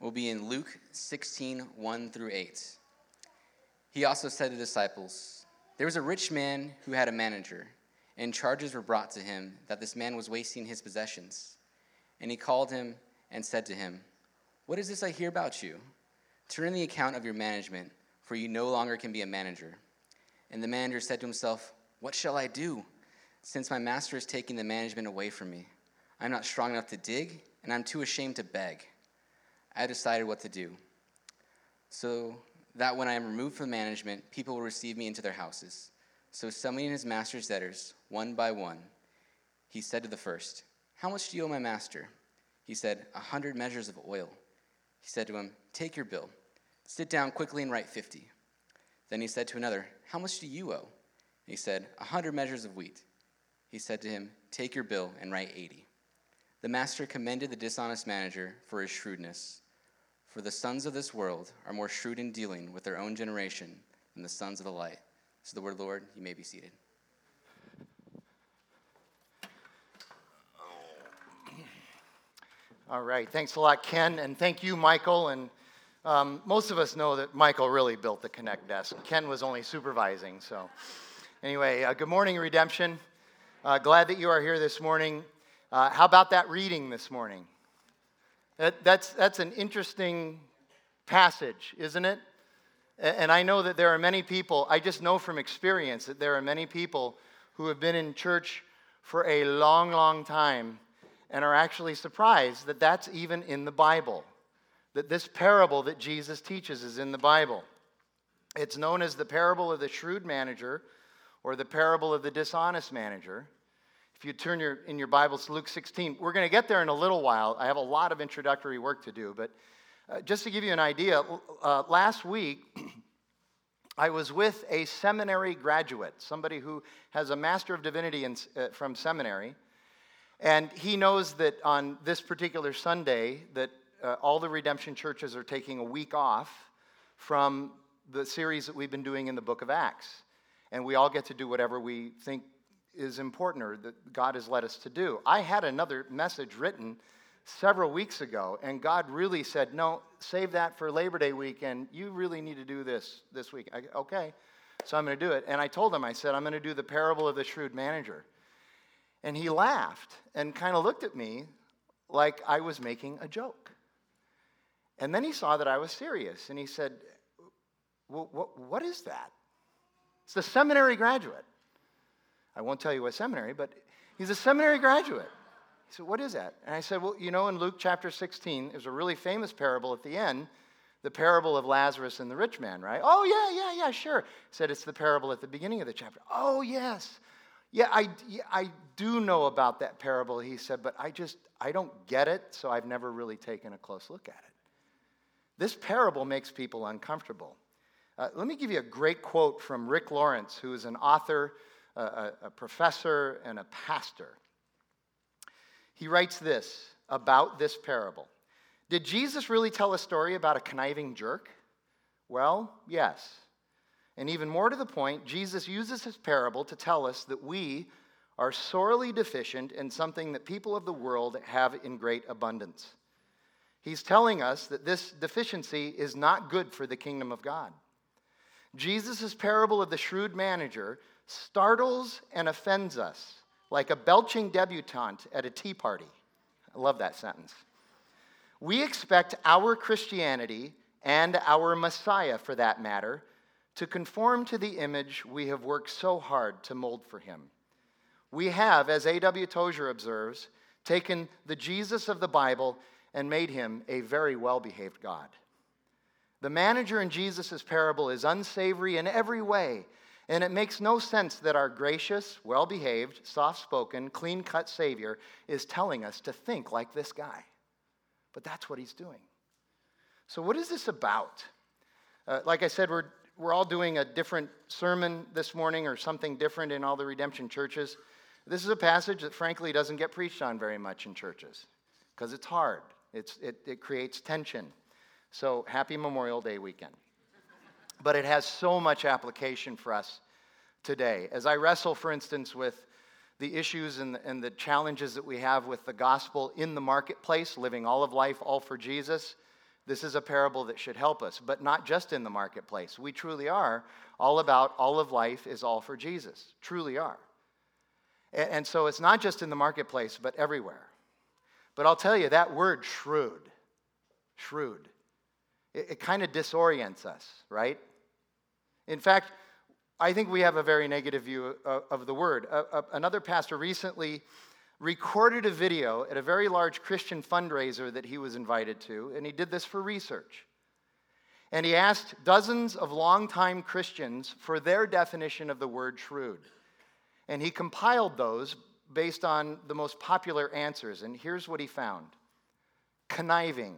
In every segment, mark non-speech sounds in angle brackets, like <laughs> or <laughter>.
will be in Luke 16 1 through 8. He also said to the disciples, There was a rich man who had a manager, and charges were brought to him that this man was wasting his possessions. And he called him and said to him, What is this I hear about you? Turn in the account of your management, for you no longer can be a manager. And the manager said to himself, What shall I do, since my master is taking the management away from me? I'm not strong enough to dig, and I'm too ashamed to beg. I decided what to do. So that when I am removed from management, people will receive me into their houses. So summoning his master's debtors, one by one, he said to the first, How much do you owe my master? He said, A hundred measures of oil. He said to him, Take your bill. Sit down quickly and write fifty. Then he said to another, How much do you owe? he said, A hundred measures of wheat. He said to him, Take your bill and write eighty. The master commended the dishonest manager for his shrewdness. For the sons of this world are more shrewd in dealing with their own generation than the sons of the light. So the word Lord. You may be seated. All right. Thanks a lot, Ken. And thank you, Michael. And um, most of us know that Michael really built the Connect desk. Ken was only supervising. So, anyway, uh, good morning, Redemption. Uh, glad that you are here this morning. Uh, how about that reading this morning? That, that's, that's an interesting passage, isn't it? And I know that there are many people, I just know from experience that there are many people who have been in church for a long, long time and are actually surprised that that's even in the Bible. That this parable that Jesus teaches is in the Bible. It's known as the parable of the shrewd manager or the parable of the dishonest manager. If you turn your, in your Bibles to Luke 16, we're going to get there in a little while. I have a lot of introductory work to do, but uh, just to give you an idea, uh, last week <clears throat> I was with a seminary graduate, somebody who has a Master of Divinity in, uh, from seminary, and he knows that on this particular Sunday that uh, all the redemption churches are taking a week off from the series that we've been doing in the book of Acts. And we all get to do whatever we think is important or that God has led us to do. I had another message written several weeks ago, and God really said, No, save that for Labor Day weekend. You really need to do this this week. I, okay, so I'm going to do it. And I told him, I said, I'm going to do the parable of the shrewd manager. And he laughed and kind of looked at me like I was making a joke. And then he saw that I was serious, and he said, what, what is that? It's the seminary graduate. I won't tell you what seminary, but he's a seminary graduate. He said, What is that? And I said, Well, you know, in Luke chapter 16, there's a really famous parable at the end, the parable of Lazarus and the rich man, right? Oh, yeah, yeah, yeah, sure. He said, It's the parable at the beginning of the chapter. Oh, yes. Yeah, I, I do know about that parable, he said, but I just, I don't get it, so I've never really taken a close look at it. This parable makes people uncomfortable. Uh, let me give you a great quote from Rick Lawrence, who is an author a, a professor and a pastor. He writes this about this parable Did Jesus really tell a story about a conniving jerk? Well, yes. And even more to the point, Jesus uses his parable to tell us that we are sorely deficient in something that people of the world have in great abundance. He's telling us that this deficiency is not good for the kingdom of God. Jesus' parable of the shrewd manager startles and offends us like a belching debutante at a tea party. I love that sentence. We expect our Christianity and our Messiah, for that matter, to conform to the image we have worked so hard to mold for him. We have, as A.W. Tozer observes, taken the Jesus of the Bible and made him a very well behaved God. The manager in Jesus' parable is unsavory in every way and it makes no sense that our gracious, well behaved, soft spoken, clean cut Savior is telling us to think like this guy. But that's what he's doing. So, what is this about? Uh, like I said, we're, we're all doing a different sermon this morning or something different in all the redemption churches. This is a passage that, frankly, doesn't get preached on very much in churches because it's hard, it's, it, it creates tension. So, happy Memorial Day weekend but it has so much application for us today. As I wrestle, for instance, with the issues and the, and the challenges that we have with the gospel in the marketplace, living all of life all for Jesus, this is a parable that should help us, but not just in the marketplace. We truly are all about all of life is all for Jesus. Truly are. And so it's not just in the marketplace, but everywhere. But I'll tell you, that word shrewd, shrewd, it, it kind of disorients us, right? In fact, I think we have a very negative view of, of the word. Uh, uh, another pastor recently recorded a video at a very large Christian fundraiser that he was invited to, and he did this for research. And he asked dozens of longtime Christians for their definition of the word shrewd. And he compiled those based on the most popular answers. And here's what he found conniving,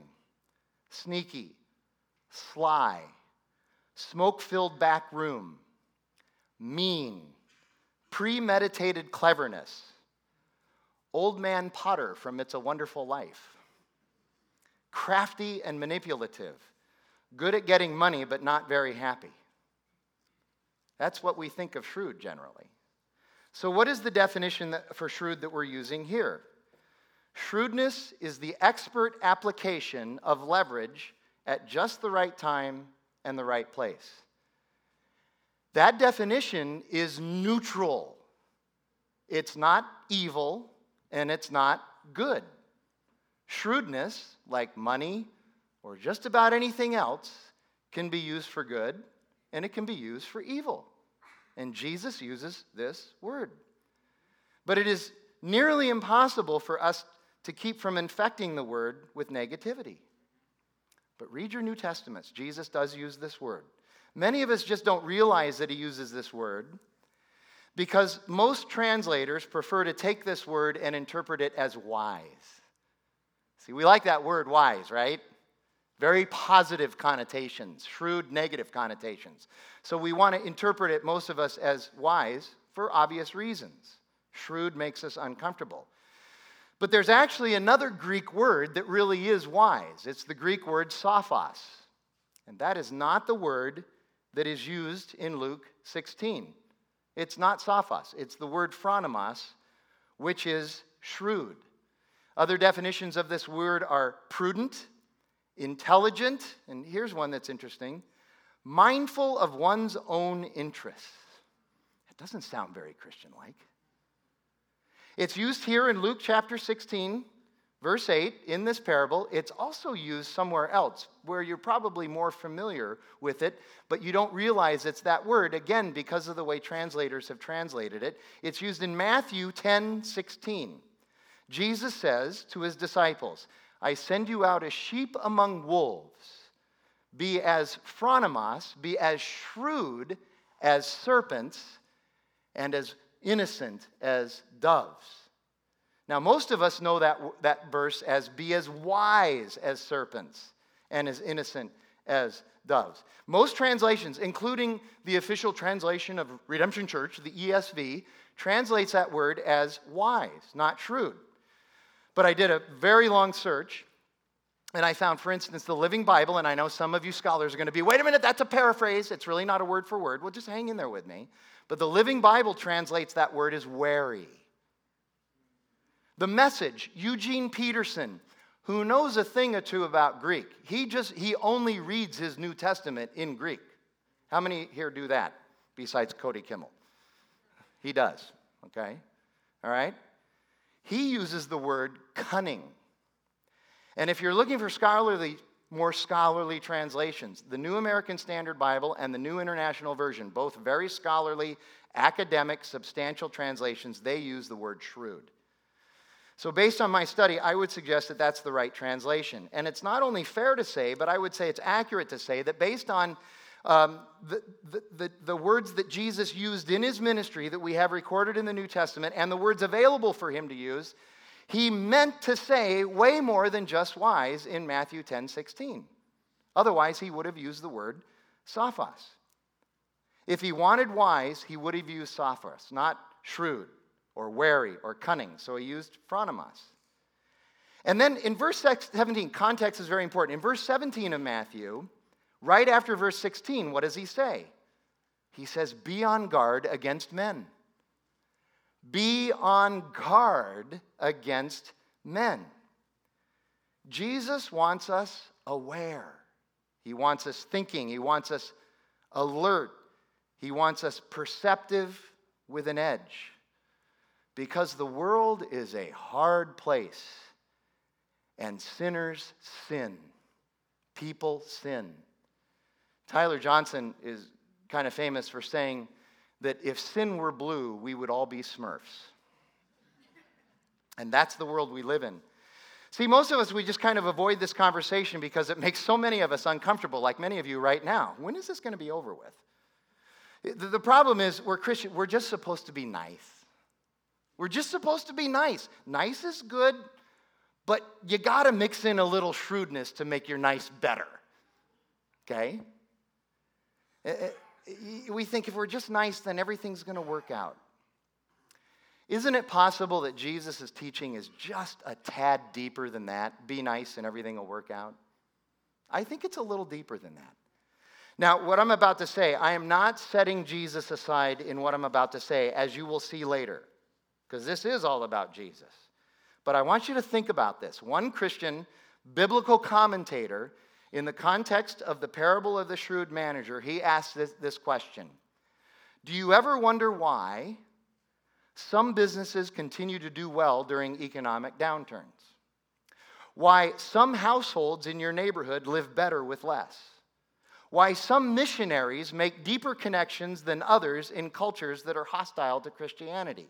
sneaky, sly, smoke filled back room, mean, premeditated cleverness, old man Potter from It's a Wonderful Life, crafty and manipulative, good at getting money but not very happy. That's what we think of shrewd generally. So, what is the definition for shrewd that we're using here? Shrewdness is the expert application of leverage at just the right time and the right place. That definition is neutral. It's not evil and it's not good. Shrewdness, like money or just about anything else, can be used for good and it can be used for evil. And Jesus uses this word. But it is nearly impossible for us to keep from infecting the word with negativity. But read your New Testaments. Jesus does use this word. Many of us just don't realize that he uses this word because most translators prefer to take this word and interpret it as wise. See, we like that word wise, right? Very positive connotations, shrewd negative connotations. So we want to interpret it, most of us, as wise for obvious reasons. Shrewd makes us uncomfortable. But there's actually another Greek word that really is wise. It's the Greek word sophos. And that is not the word that is used in Luke 16. It's not sophos, it's the word phronimos, which is shrewd. Other definitions of this word are prudent, intelligent, and here's one that's interesting mindful of one's own interests. It doesn't sound very Christian like. It's used here in Luke chapter 16, verse 8, in this parable. It's also used somewhere else where you're probably more familiar with it, but you don't realize it's that word, again, because of the way translators have translated it. It's used in Matthew 10 16. Jesus says to his disciples, I send you out as sheep among wolves. Be as phronimos, be as shrewd as serpents, and as innocent as doves. Now, most of us know that, that verse as be as wise as serpents and as innocent as doves. Most translations, including the official translation of Redemption Church, the ESV, translates that word as wise, not shrewd. But I did a very long search and I found, for instance, the Living Bible, and I know some of you scholars are going to be, wait a minute, that's a paraphrase. It's really not a word for word. Well, just hang in there with me. But the Living Bible translates that word as wary. The message, Eugene Peterson, who knows a thing or two about Greek, he just he only reads his New Testament in Greek. How many here do that besides Cody Kimmel? He does, okay? All right? He uses the word cunning. And if you're looking for scholarly, more scholarly translations, the New American Standard Bible and the New International Version, both very scholarly, academic, substantial translations, they use the word shrewd. So, based on my study, I would suggest that that's the right translation. And it's not only fair to say, but I would say it's accurate to say that based on um, the, the, the, the, words that Jesus used in his ministry that we have recorded in the New Testament and the words available for him to use, he meant to say way more than just wise in Matthew 10 16. Otherwise, he would have used the word sophos. If he wanted wise, he would have used sophos, not shrewd or wary or cunning. So he used phronimos. And then in verse 17, context is very important. In verse 17 of Matthew, right after verse 16, what does he say? He says, Be on guard against men. Be on guard against men. Jesus wants us aware. He wants us thinking. He wants us alert. He wants us perceptive with an edge. Because the world is a hard place and sinners sin. People sin. Tyler Johnson is kind of famous for saying that if sin were blue, we would all be smurfs. And that's the world we live in. See, most of us, we just kind of avoid this conversation because it makes so many of us uncomfortable, like many of you right now. When is this going to be over with? The problem is, we're Christian, we're just supposed to be nice. We're just supposed to be nice. Nice is good, but you got to mix in a little shrewdness to make your nice better. Okay? Eh, eh, We think if we're just nice, then everything's going to work out. Isn't it possible that Jesus' teaching is just a tad deeper than that? Be nice and everything will work out? I think it's a little deeper than that. Now, what I'm about to say, I am not setting Jesus aside in what I'm about to say, as you will see later, because this is all about Jesus. But I want you to think about this. One Christian biblical commentator, in the context of the parable of the shrewd manager, he asked this, this question Do you ever wonder why? some businesses continue to do well during economic downturns. Why some households in your neighborhood live better with less. Why some missionaries make deeper connections than others in cultures that are hostile to Christianity.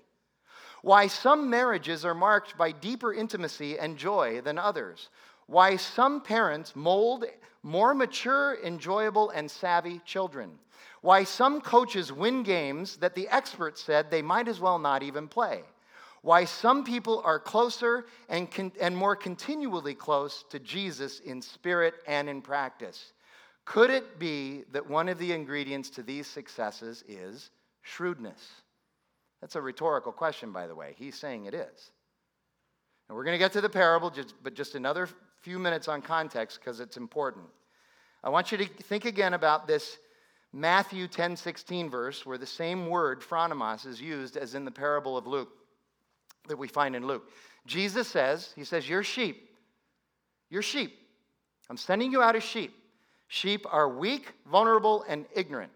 Why some marriages are marked by deeper intimacy and joy than others. Why some parents mold more mature, enjoyable, and savvy children why some coaches win games that the experts said they might as well not even play. Why some people are closer and, con- and more continually close to Jesus in spirit and in practice. Could it be that one of the ingredients to these successes is shrewdness? That's a rhetorical question, by the way. He's saying it is. And we're going to get to the parable, just, but just another few minutes on context because it's important. I want you to think again about this Matthew 10 16 verse, where the same word, phronimos, is used as in the parable of Luke that we find in Luke. Jesus says, He says, You're sheep. You're sheep. I'm sending you out as sheep. Sheep are weak, vulnerable, and ignorant.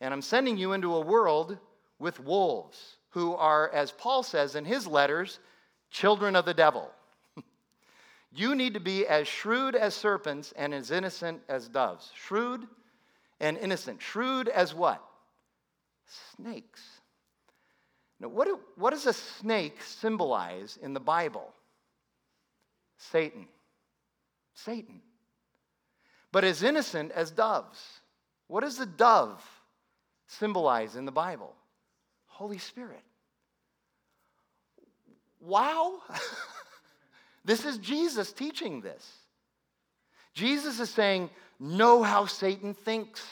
And I'm sending you into a world with wolves, who are, as Paul says in his letters, children of the devil. You need to be as shrewd as serpents and as innocent as doves. Shrewd, and innocent. Shrewd as what? Snakes. Now, what, do, what does a snake symbolize in the Bible? Satan. Satan. But as innocent as doves. What does the dove symbolize in the Bible? Holy Spirit. Wow! <laughs> this is Jesus teaching this. Jesus is saying, Know how Satan thinks,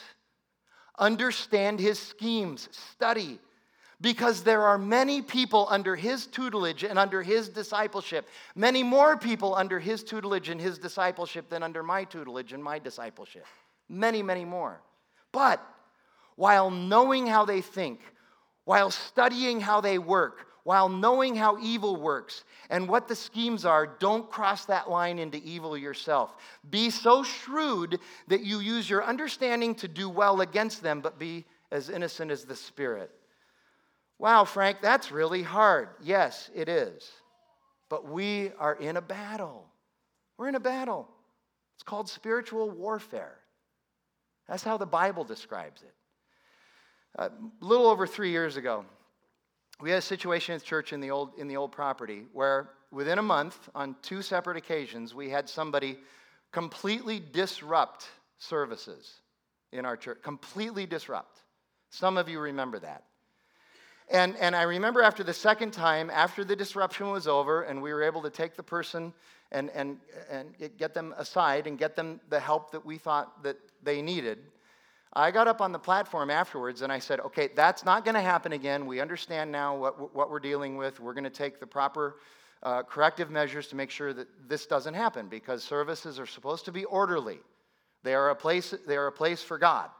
understand his schemes, study. Because there are many people under his tutelage and under his discipleship, many more people under his tutelage and his discipleship than under my tutelage and my discipleship. Many, many more. But while knowing how they think, while studying how they work, while knowing how evil works and what the schemes are, don't cross that line into evil yourself. Be so shrewd that you use your understanding to do well against them, but be as innocent as the Spirit. Wow, Frank, that's really hard. Yes, it is. But we are in a battle. We're in a battle. It's called spiritual warfare. That's how the Bible describes it. A little over three years ago, we had a situation at church in the old in the old property where within a month on two separate occasions we had somebody completely disrupt services in our church completely disrupt. Some of you remember that. And, and i remember after the second time after the disruption was over and we were able to take the person and, and, and get them aside and get them the help that we thought that they needed I got up on the platform afterwards and I said, okay, that's not going to happen again. We understand now what, what we're dealing with. We're going to take the proper uh, corrective measures to make sure that this doesn't happen because services are supposed to be orderly. They are a place, they are a place for God.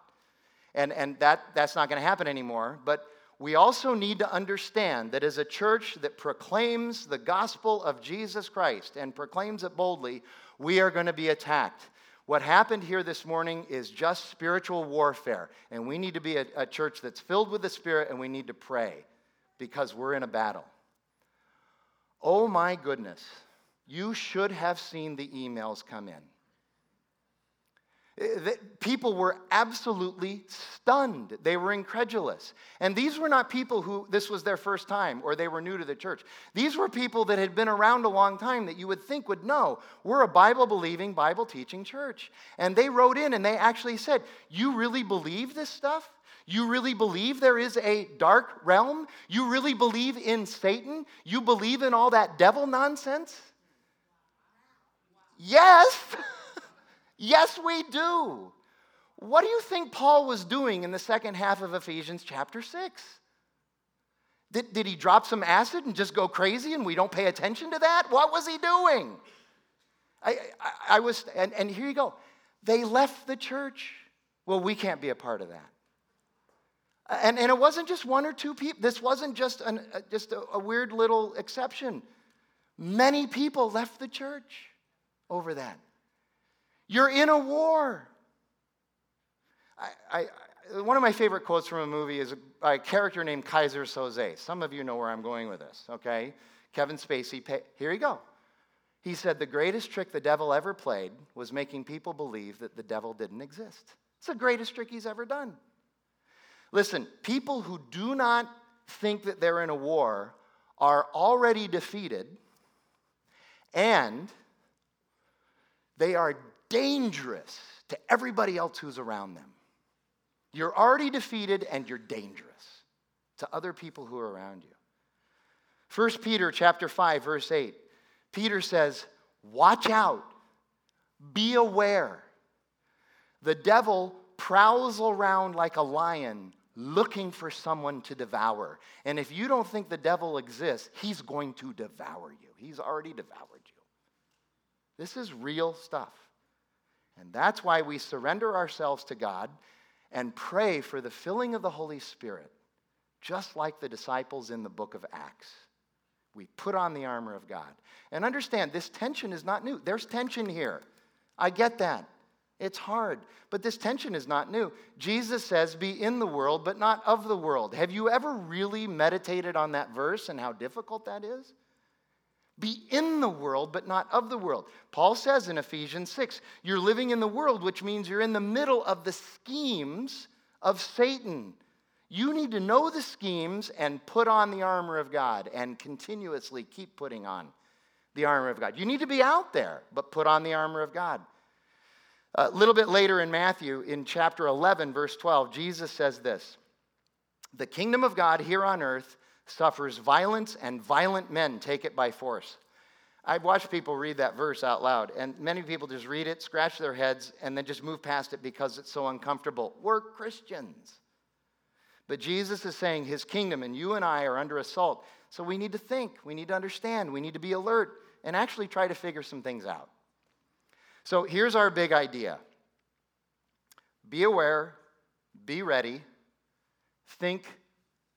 And, and that, that's not going to happen anymore. But we also need to understand that as a church that proclaims the gospel of Jesus Christ and proclaims it boldly, we are going to be attacked. What happened here this morning is just spiritual warfare, and we need to be a, a church that's filled with the Spirit and we need to pray because we're in a battle. Oh my goodness, you should have seen the emails come in. People were absolutely stunned. They were incredulous. And these were not people who this was their first time or they were new to the church. These were people that had been around a long time that you would think would know we're a Bible believing, Bible teaching church. And they wrote in and they actually said, You really believe this stuff? You really believe there is a dark realm? You really believe in Satan? You believe in all that devil nonsense? Yes. <laughs> yes, we do. What do you think Paul was doing in the second half of Ephesians chapter 6? Did, did he drop some acid and just go crazy and we don't pay attention to that? What was he doing? I, I, I was, and, and here you go. They left the church. Well, we can't be a part of that. And, and it wasn't just one or two people. This wasn't just, an, uh, just a, a weird little exception. Many people left the church over that. You're in a war. I, I, one of my favorite quotes from a movie is a, a, character named Keyser Söze. Some of you know where I'm going with this, okay? Kevin Spacey, here you go. He said, The greatest trick the devil ever played was making people believe that the devil didn't exist. It's the greatest trick he's ever done. Listen, people who do not think that they're in a war are already defeated and they are dangerous to everybody else who's around them. You're already defeated and you're dangerous to other people who are around you. 1 Peter chapter 5 verse 8. Peter says, "Watch out. Be aware. The devil prowls around like a lion looking for someone to devour. And if you don't think the devil exists, he's going to devour you. He's already devoured you. This is real stuff. And that's why we surrender ourselves to God and pray for the filling of the Holy Spirit, just like the disciples in the book of Acts. We put on the armor of God. And understand, this tension is not new. There's tension here. I get that. It's hard. But this tension is not new. Jesus says, Be in the world, but not of the world. Have you ever really meditated on that verse and how difficult that is? Be in the world, but not of the world. Paul says in Ephesians 6, You're living in the world, which means you're in the middle of the schemes of Satan. You need to know the schemes and put on the armor of God and continuously keep putting on the armor of God. You need to be out there, but put on the armor of God. A little bit later in Matthew, in chapter 11, verse 12, Jesus says this The kingdom of God here on earth suffers violence, and violent men take it by force. I've watched people read that verse out loud, and many people just read it, scratch their heads, and then just move past it because it's so uncomfortable. We're Christians. But Jesus is saying his kingdom, and you and I are under assault. So we need to think, we need to understand, we need to be alert, and actually try to figure some things out. So here's our big idea be aware, be ready, think,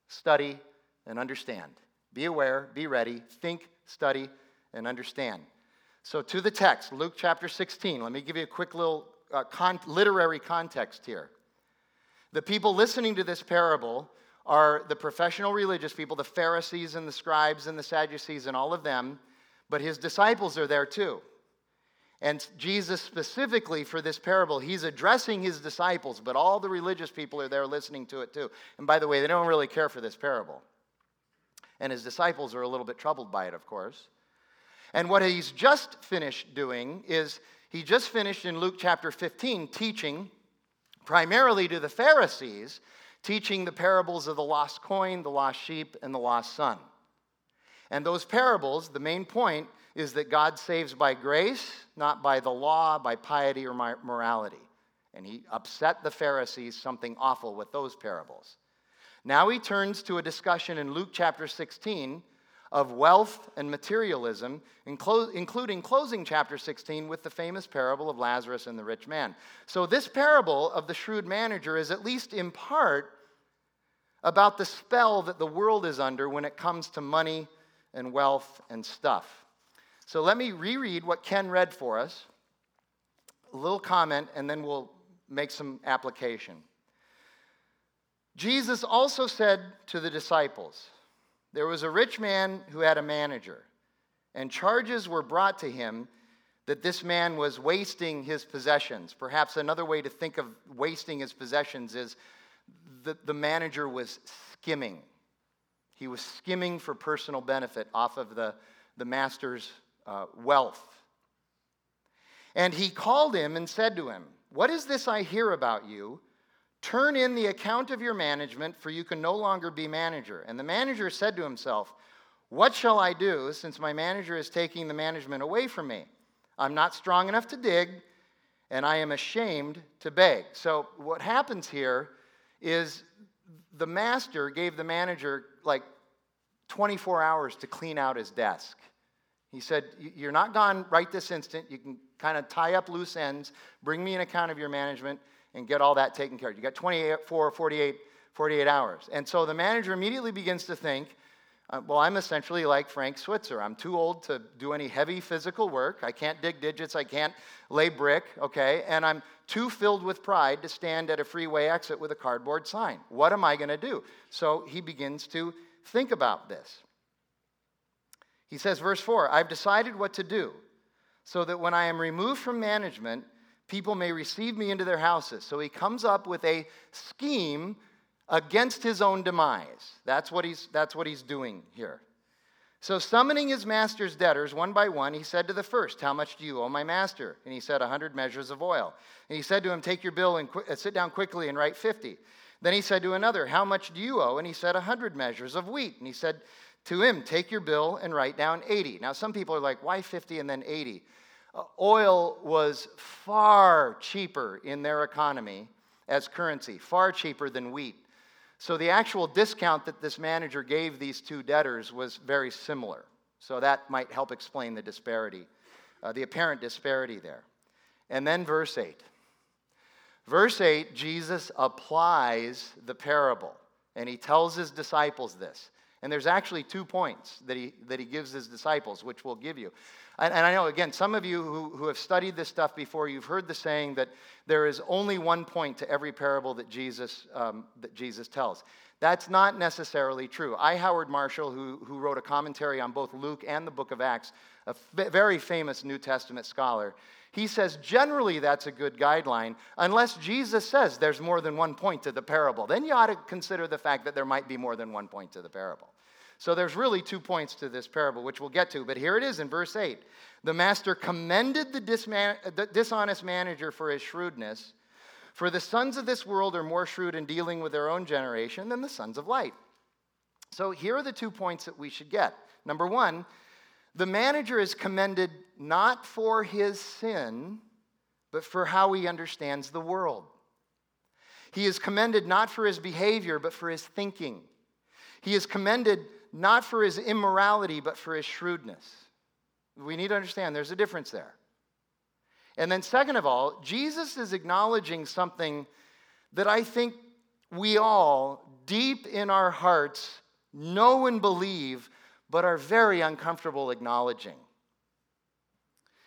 study, and understand. Be aware, be ready, think, study, and understand. So, to the text, Luke chapter 16. Let me give you a quick little uh, con- literary context here. The people listening to this parable are the professional religious people, the Pharisees and the scribes and the Sadducees and all of them, but his disciples are there too. And Jesus, specifically for this parable, he's addressing his disciples, but all the religious people are there listening to it too. And by the way, they don't really care for this parable. And his disciples are a little bit troubled by it, of course. And what he's just finished doing is he just finished in Luke chapter 15 teaching primarily to the Pharisees, teaching the parables of the lost coin, the lost sheep, and the lost son. And those parables, the main point is that God saves by grace, not by the law, by piety, or morality. And he upset the Pharisees something awful with those parables. Now he turns to a discussion in Luke chapter 16 of wealth and materialism, including closing chapter 16 with the famous parable of Lazarus and the rich man. So, this parable of the shrewd manager is at least in part about the spell that the world is under when it comes to money and wealth and stuff. So let me reread what Ken read for us, a little comment, and then we'll make some application. Jesus also said to the disciples, There was a rich man who had a manager, and charges were brought to him that this man was wasting his possessions. Perhaps another way to think of wasting his possessions is the, the manager was skimming. He was skimming for personal benefit off of the, the master's uh, wealth. And he called him and said to him, What is this I hear about you? Turn in the account of your management, for you can no longer be manager. And the manager said to himself, What shall I do since my manager is taking the management away from me? I'm not strong enough to dig, and I am ashamed to beg. So, what happens here is the master gave the manager like 24 hours to clean out his desk. He said, You're not gone right this instant. You can kind of tie up loose ends, bring me an account of your management, and get all that taken care of. You got 24, 48, 48 hours. And so the manager immediately begins to think, uh, well, I'm essentially like Frank Switzer. I'm too old to do any heavy physical work. I can't dig digits. I can't lay brick, okay? And I'm too filled with pride to stand at a freeway exit with a cardboard sign. What am I going to do? So he begins to think about this. He says, verse 4 I've decided what to do so that when I am removed from management, people may receive me into their houses. So he comes up with a scheme against his own demise. That's what he's, that's what he's doing here. So, summoning his master's debtors one by one, he said to the first, How much do you owe my master? And he said, A hundred measures of oil. And he said to him, Take your bill and qu- uh, sit down quickly and write 50. Then he said to another, How much do you owe? And he said, A hundred measures of wheat. And he said to him, Take your bill and write down 80. Now, some people are like, Why 50 and then 80? Oil was far cheaper in their economy as currency, far cheaper than wheat. So the actual discount that this manager gave these two debtors was very similar. So that might help explain the disparity, uh, the apparent disparity there. And then verse 8. Verse 8, Jesus applies the parable, and he tells his disciples this. And there's actually two points that he, that he gives his disciples, which we'll give you. And, and I know, again, some of you who, who have studied this stuff before, you've heard the saying that there is only one point to every parable that Jesus, um, that Jesus tells. That's not necessarily true. I. Howard Marshall, who, who wrote a commentary on both Luke and the book of Acts, a f- very famous New Testament scholar, he says generally that's a good guideline unless Jesus says there's more than one point to the parable. Then you ought to consider the fact that there might be more than one point to the parable. So there's really two points to this parable, which we'll get to. But here it is in verse 8. The master commended the, disman- the dishonest manager for his shrewdness. For the sons of this world are more shrewd in dealing with their own generation than the sons of light. So here are the two points that we should get. Number one, the manager is commended not for his sin, but for how he understands the world. He is commended not for his behavior, but for his thinking. He is commended not for his immorality, but for his shrewdness. We need to understand there's a difference there. And then, second of all, Jesus is acknowledging something that I think we all, deep in our hearts, know and believe, but are very uncomfortable acknowledging.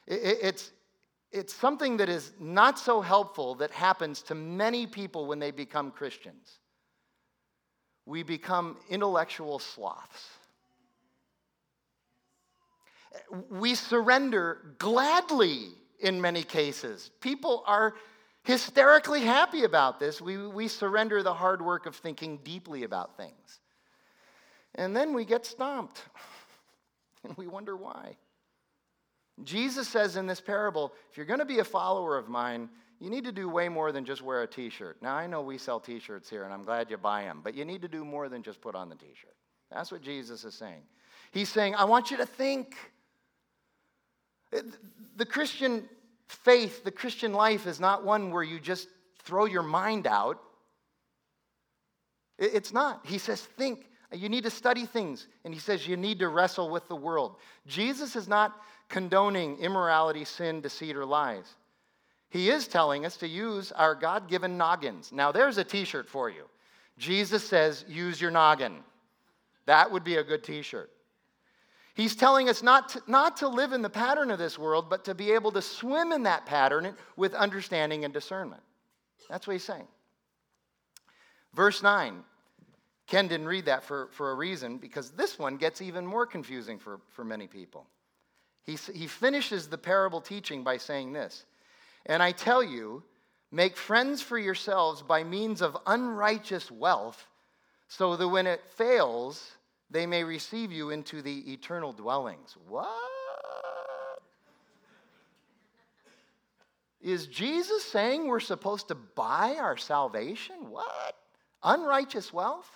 It's, it's something that is not so helpful that happens to many people when they become Christians we become intellectual sloths. We surrender gladly in many cases. People are hysterically happy about this. We, we surrender the hard work of thinking deeply about things. And then we get stomped, <laughs> and we wonder why. Jesus says in this parable if you're going to be a follower of mine, you need to do way more than just wear a t shirt. Now, I know we sell t shirts here, and I'm glad you buy them, but you need to do more than just put on the t shirt. That's what Jesus is saying. He's saying, I want you to think. The Christian faith, the Christian life is not one where you just throw your mind out. It's not. He says, think. You need to study things. And he says, you need to wrestle with the world. Jesus is not condoning immorality, sin, deceit, or lies. He is telling us to use our God given noggins. Now, there's a t shirt for you. Jesus says, use your noggin. That would be a good t shirt. He's telling us not to, not to live in the pattern of this world, but to be able to swim in that pattern with understanding and discernment. That's what he's saying. Verse 9. Ken didn't read that for, for a reason because this one gets even more confusing for, for many people. He, he finishes the parable teaching by saying this And I tell you, make friends for yourselves by means of unrighteous wealth, so that when it fails, they may receive you into the eternal dwellings. What? Is Jesus saying we're supposed to buy our salvation? What? Unrighteous wealth?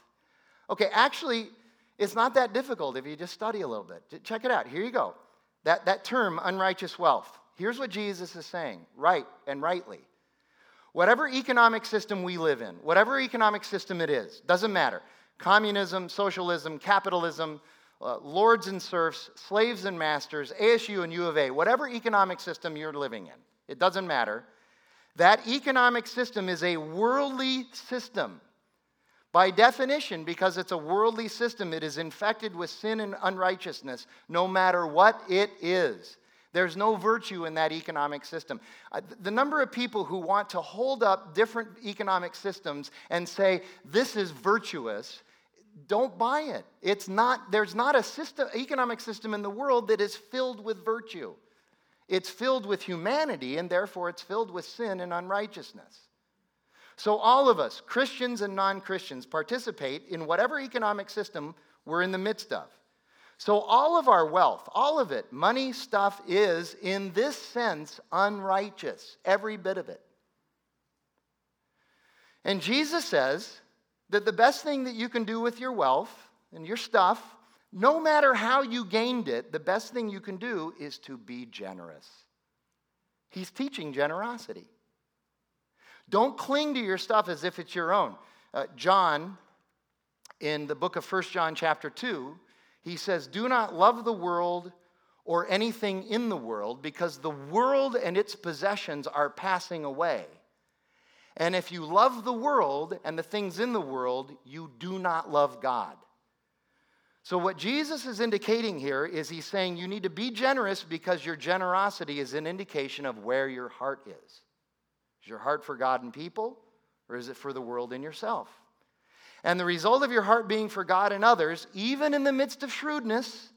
Okay, actually, it's not that difficult if you just study a little bit. Check it out. Here you go. That, that term, unrighteous wealth. Here's what Jesus is saying right and rightly. Whatever economic system we live in, whatever economic system it is, doesn't matter. Communism, socialism, capitalism, uh, lords and serfs, slaves and masters, ASU and U of A, whatever economic system you're living in, it doesn't matter. That economic system is a worldly system. By definition, because it's a worldly system, it is infected with sin and unrighteousness, no matter what it is. There's no virtue in that economic system. Uh, the number of people who want to hold up different economic systems and say, this is virtuous, don't buy it. It's not, there's not a system, economic system in the world that is filled with virtue. It's filled with humanity, and therefore it's filled with sin and unrighteousness. So, all of us, Christians and non Christians, participate in whatever economic system we're in the midst of. So, all of our wealth, all of it, money, stuff, is, in this sense, unrighteous, every bit of it. And Jesus says that the best thing that you can do with your wealth and your stuff, no matter how you gained it, the best thing you can do is to be generous. He's teaching generosity. Don't cling to your stuff as if it's your own. Uh, John, in the book of First John, chapter 2, he says, Do not love the world or anything in the world, because the world and its possessions are passing away. And if you love the world and the things in the world, you do not love God. So, what Jesus is indicating here is he's saying you need to be generous because your generosity is an indication of where your heart is. Is your heart for God and people, or is it for the world and yourself? And the result of your heart being for God and others, even in the midst of shrewdness,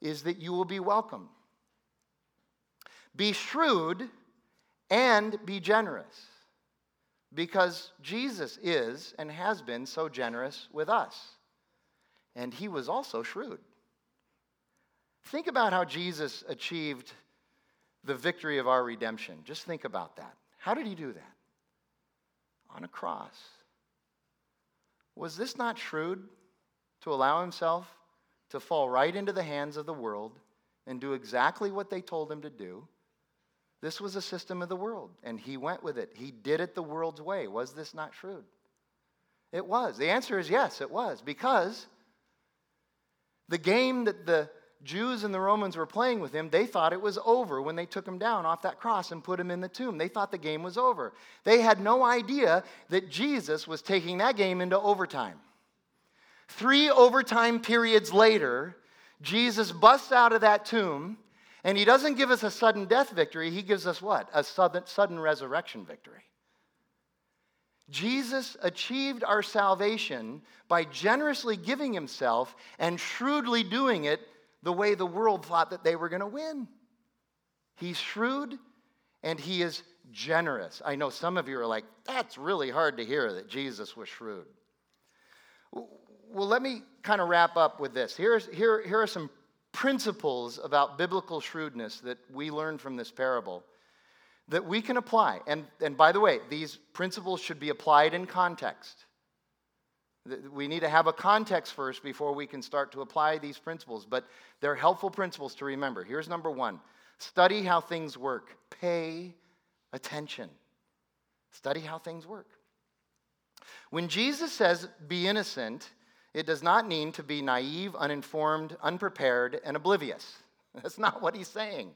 is that you will be welcome. Be shrewd and be generous because Jesus is and has been so generous with us. And he was also shrewd. Think about how Jesus achieved the victory of our redemption. Just think about that. How did he do that? On a cross. Was this not shrewd to allow himself to fall right into the hands of the world and do exactly what they told him to do? This was a system of the world, and he went with it. He did it the world's way. Was this not shrewd? It was. The answer is yes, it was, because the game that the Jews and the Romans were playing with him, they thought it was over when they took him down off that cross and put him in the tomb. They thought the game was over. They had no idea that Jesus was taking that game into overtime. Three overtime periods later, Jesus busts out of that tomb, and he doesn't give us a sudden death victory. He gives us what? A sudden, sudden resurrection victory. Jesus achieved our salvation by generously giving himself and shrewdly doing it the way the world thought that they were going to win. He's shrewd and he is generous. I know some of you are like, that's really hard to hear that Jesus was shrewd. Well, let me kind of wrap up with this. Here's, here, here are some principles about biblical shrewdness that we learn from this parable that we can apply. And, and by the way, these principles should be applied in context. We need to have a context first before we can start to apply these principles, but they're helpful principles to remember. Here's number one study how things work, pay attention. Study how things work. When Jesus says, be innocent, it does not mean to be naive, uninformed, unprepared, and oblivious. <laughs> That's not what he's saying.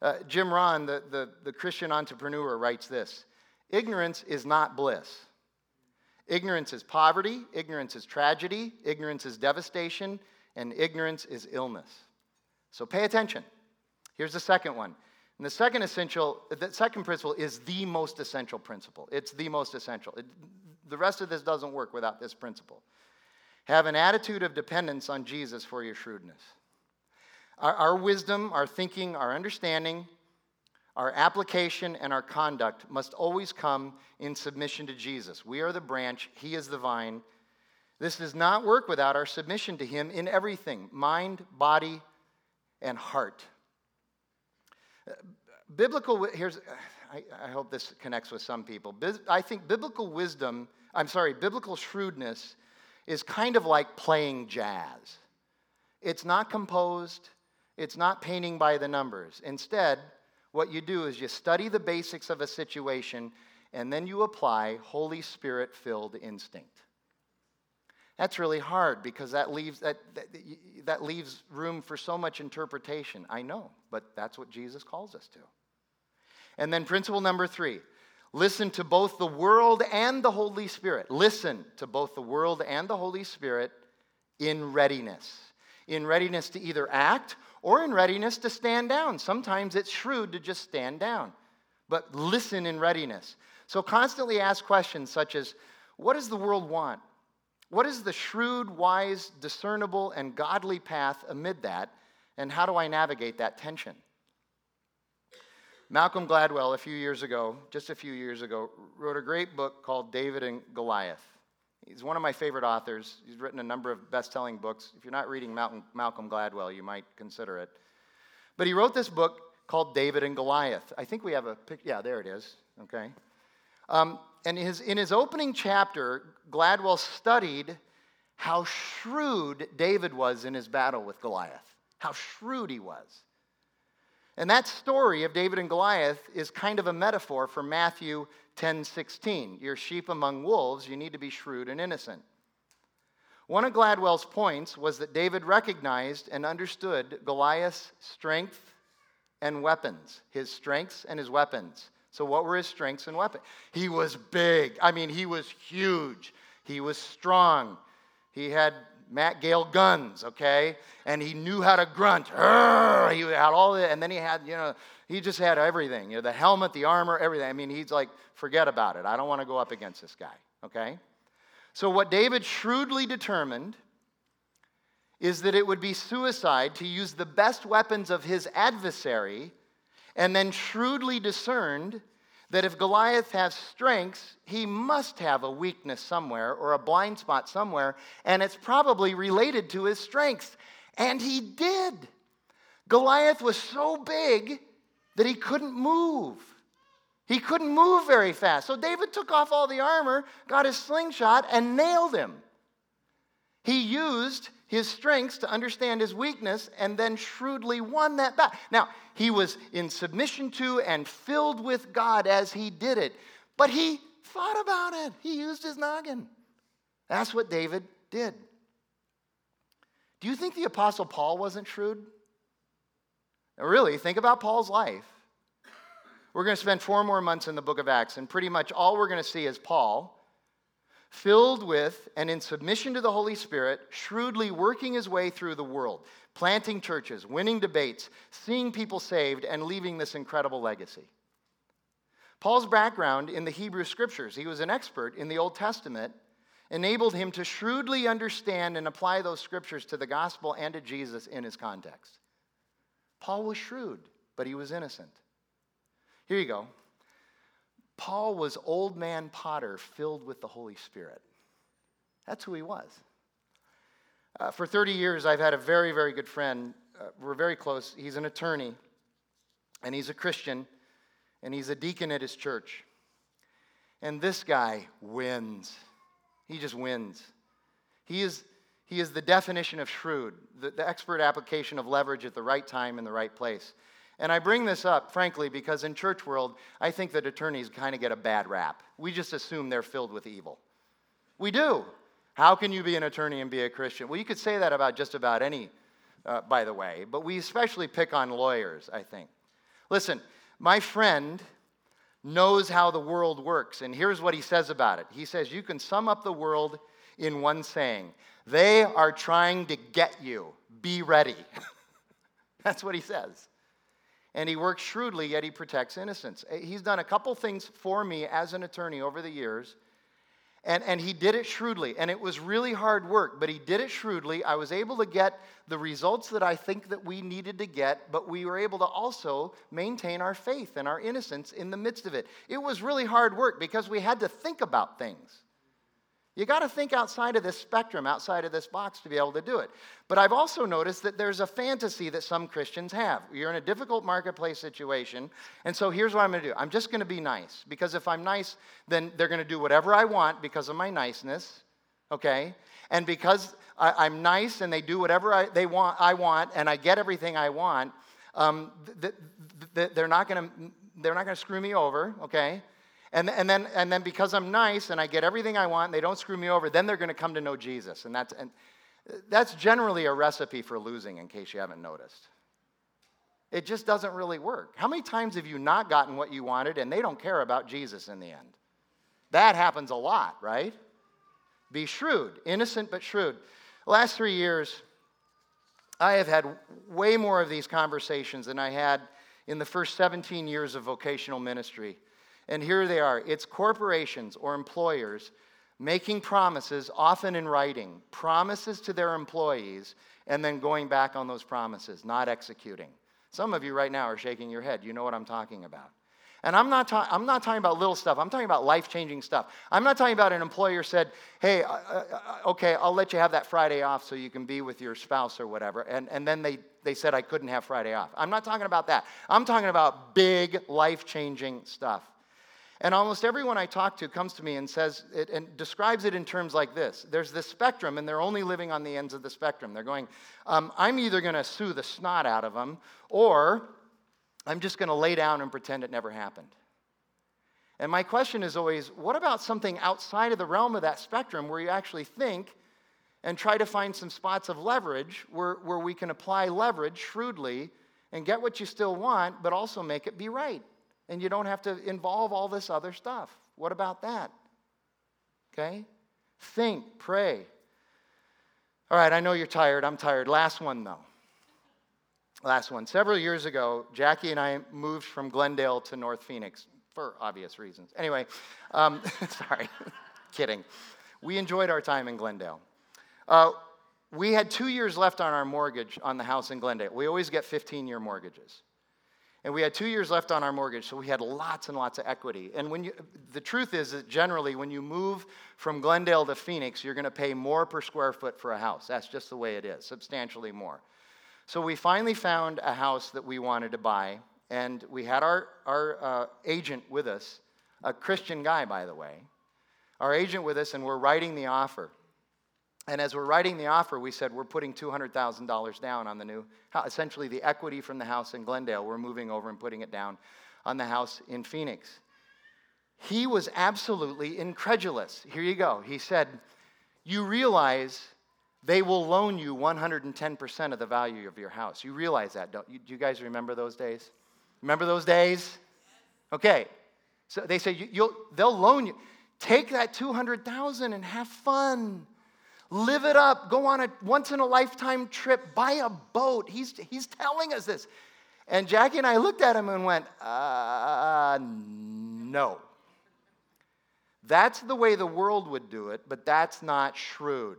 Uh, Jim Rohn, the, the, the Christian entrepreneur, writes this Ignorance is not bliss. Ignorance is poverty, ignorance is tragedy, ignorance is devastation, and ignorance is illness. So pay attention. Here's the second one. And the second essential, the second principle is the most essential principle. It's the most essential. It, the rest of this doesn't work without this principle. Have an attitude of dependence on Jesus for your shrewdness. Our, our wisdom, our thinking, our understanding, our application, and our conduct must always come in submission to Jesus. We are the branch, He is the vine. This does not work without our submission to Him in everything mind, body, and heart. Biblical, here's, I, I hope this connects with some people. I think biblical wisdom, I'm sorry, biblical shrewdness is kind of like playing jazz. It's not composed, it's not painting by the numbers. Instead, what you do is you study the basics of a situation and then you apply Holy Spirit filled instinct. That's really hard because that leaves, that, that, that, leaves room for so much interpretation. I know, but that's what Jesus calls us to. And then, principle number three listen to both the world and the Holy Spirit. Listen to both the world and the Holy Spirit in readiness. In readiness to either act or in readiness to stand down. Sometimes it's shrewd to just stand down, but listen in readiness. So constantly ask questions such as What does the world want? What is the shrewd, wise, discernible, and godly path amid that? And how do I navigate that tension? Malcolm Gladwell, a few years ago, just a few years ago, wrote a great book called David and Goliath. He's one of my favorite authors. He's written a number of best selling books. If you're not reading Malcolm, Gladwell, you might consider it. But he wrote this book called David and Goliath. I think we have a picture. Yeah, there it is. Okay. Um, and his, in his opening chapter, Gladwell studied how shrewd David was in his battle with Goliath, how shrewd he was. And that story of David and Goliath is kind of a metaphor for Matthew 10 16. You're sheep among wolves, you need to be shrewd and innocent. One of Gladwell's points was that David recognized and understood Goliath's strength and weapons, his strengths and his weapons. So, what were his strengths and weapons? He was big. I mean, he was huge. He was strong. He had Matt Gale guns, okay? And he knew how to grunt. He had all that, and then he had, you know, he just had everything. You know, the helmet, the armor, everything. I mean, he's like, forget about it. I don't want to go up against this guy, okay? So, what David shrewdly determined is that it would be suicide to use the best weapons of his adversary, and then shrewdly discerned that if Goliath has strengths, he must have a weakness somewhere or a blind spot somewhere, and it's probably related to his strengths. And he did. Goliath was so big that he couldn't move. He couldn't move very fast. So David took off all the armor, got his slingshot, and nailed him. He used his strengths to understand his weakness and then shrewdly won that battle. Now, he was in submission to and filled with God as he did it, but he thought about it. He used his noggin. That's what David did. Do you think the Apostle Paul wasn't shrewd? Now, really, think about Paul's life. We're going to spend four more months in the book of Acts, and pretty much all we're going to see is Paul filled with and in submission to the Holy Spirit, shrewdly working his way through the world, planting churches, winning debates, seeing people saved, and leaving this incredible legacy. Paul's background in the Hebrew scriptures, he was an expert in the Old Testament, enabled him to shrewdly understand and apply those scriptures to the gospel and to Jesus in his context. Paul was shrewd, but he was innocent. Here you go. Paul was old man Potter filled with the Holy Spirit. That's who he was. Uh, for 30 years, I've had a very, very good friend. Uh, we're very close. He's an attorney, and he's a Christian, and he's a deacon at his church. And this guy wins. He just wins. He is, he is the definition of shrewd, the, the expert application of leverage at the right time in the right place. And I bring this up, frankly, because in church world, I think that attorneys kind of get a bad rap. We just assume they're filled with evil. We do. How can you be an attorney and be a Christian? Well, you could say that about just about any, uh, by the way, but we especially pick on lawyers, I think. Listen, my friend knows how the world works. And here's what he says about it He says, You can sum up the world in one saying they are trying to get you. Be ready. <laughs> That's what he says. And he works shrewdly, yet he protects innocence. Eh, he's done a couple things for me as an attorney over the years and, and he did it shrewdly. And it was really hard work, but he did it shrewdly. I was able to get the results that I think that we needed to get, but we were able to also maintain our faith and our innocence in the midst of it. It was really hard work because we had to think about things. You got to think outside of this spectrum, outside of this box to be able to do it. But I've also noticed that there's a fantasy that some Christians have. You're in a difficult marketplace situation, and so here's what I'm going to do I'm just going to be nice, because if I'm nice, then they're going to do whatever I want because of my niceness, okay? And because I, am nice and they do whatever I, they want, I want, and I get everything I want, um, th- th- th- they're not going to they're not going to screw me over, okay? And, and, then, and then because I'm nice and I get everything I want, and they don't screw me over, then they're going to come to know Jesus. And that's, and that's generally a recipe for losing, in case you haven't noticed. It just doesn't really work. How many times have you not gotten what you wanted and they don't care about Jesus in the end? That happens a lot, right? Be shrewd, innocent but shrewd. The last three years, I have had way more of these conversations than I had in the first 17 years of vocational ministry. And here they are it's corporations or employers making promises, often in writing, promises to their employees, and then going back on those promises, not executing. Some of you right now are shaking your head. You know what I'm talking about. And I'm not, ta- I'm not talking about little stuff. I'm talking about life changing stuff. I'm not talking about an employer said, hey, uh, uh, uh, okay, I'll let you have that Friday off so you can be with your spouse or whatever. And, and then they, they said I couldn't have Friday off. I'm not talking about that. I'm talking about big life changing stuff. And almost everyone I talk to comes to me and says it and describes it in terms like this there's this spectrum, and they're only living on the ends of the spectrum. They're going, um, I'm either going to sue the snot out of them, or I'm just going to lay down and pretend it never happened. And my question is always what about something outside of the realm of that spectrum where you actually think and try to find some spots of leverage where, where we can apply leverage shrewdly and get what you still want, but also make it be right? And you don't have to involve all this other stuff. What about that? Okay? Think, pray. All right, I know you're tired. I'm tired. Last one, though. Last one. Several years ago, Jackie and I moved from Glendale to North Phoenix for obvious reasons. Anyway, um, <laughs> sorry, <laughs> kidding. We enjoyed our time in Glendale. Uh, we had two years left on our mortgage on the house in Glendale. We always get 15 year mortgages. And we had two years left on our mortgage, so we had lots and lots of equity. And when you, the truth is that generally, when you move from Glendale to Phoenix, you're going to pay more per square foot for a house. That's just the way it is, substantially more. So we finally found a house that we wanted to buy, and we had our, our uh, agent with us, a Christian guy, by the way, our agent with us, and we're writing the offer. And as we're writing the offer, we said we're putting $200,000 down on the new, essentially the equity from the house in Glendale, we're moving over and putting it down on the house in Phoenix. He was absolutely incredulous. Here you go. He said, You realize they will loan you 110% of the value of your house. You realize that, don't you? Do you guys remember those days? Remember those days? Okay. So they say You'll, they'll loan you. Take that 200,000 and have fun. Live it up. Go on a once in a lifetime trip. Buy a boat. He's, he's telling us this. And Jackie and I looked at him and went, uh, no. That's the way the world would do it, but that's not shrewd.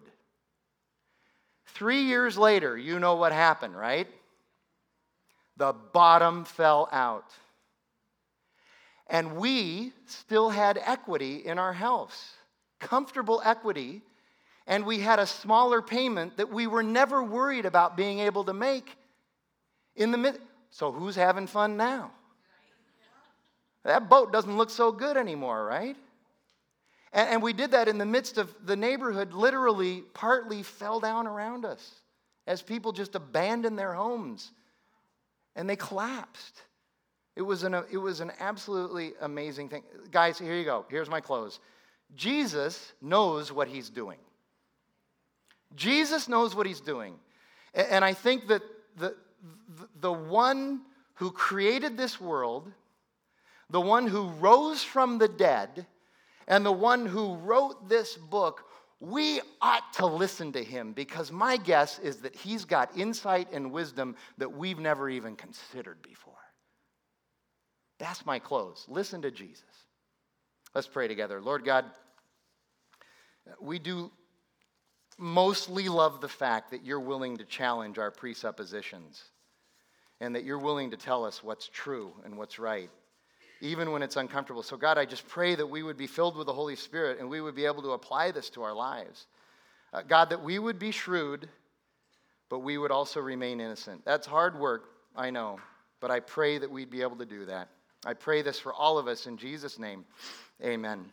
Three years later, you know what happened, right? The bottom fell out. And we still had equity in our house, comfortable equity and we had a smaller payment that we were never worried about being able to make in the mid. So who's having fun now? That boat doesn't look so good anymore, right? And, and we did that in the midst of the neighborhood, literally, partly fell down around us as people just abandoned their homes and they collapsed. It was an, it was an absolutely amazing thing. Guys, here you go. Here's my close. Jesus knows what he's doing. Jesus knows what he's doing. And I think that the, the one who created this world, the one who rose from the dead, and the one who wrote this book, we ought to listen to him because my guess is that he's got insight and wisdom that we've never even considered before. That's my close. Listen to Jesus. Let's pray together. Lord God, we do mostly love the fact that you're willing to challenge our presuppositions and that you're willing to tell us what's true and what's right, even when it's uncomfortable. So, God, I just pray that we would be filled with the Holy Spirit and we would be able to apply this to our lives. Uh, God, that we would be shrewd, but we would also remain innocent. That's hard work, I know, but I pray that we'd be able to do that. I pray this for all of us in Jesus' name. Amen.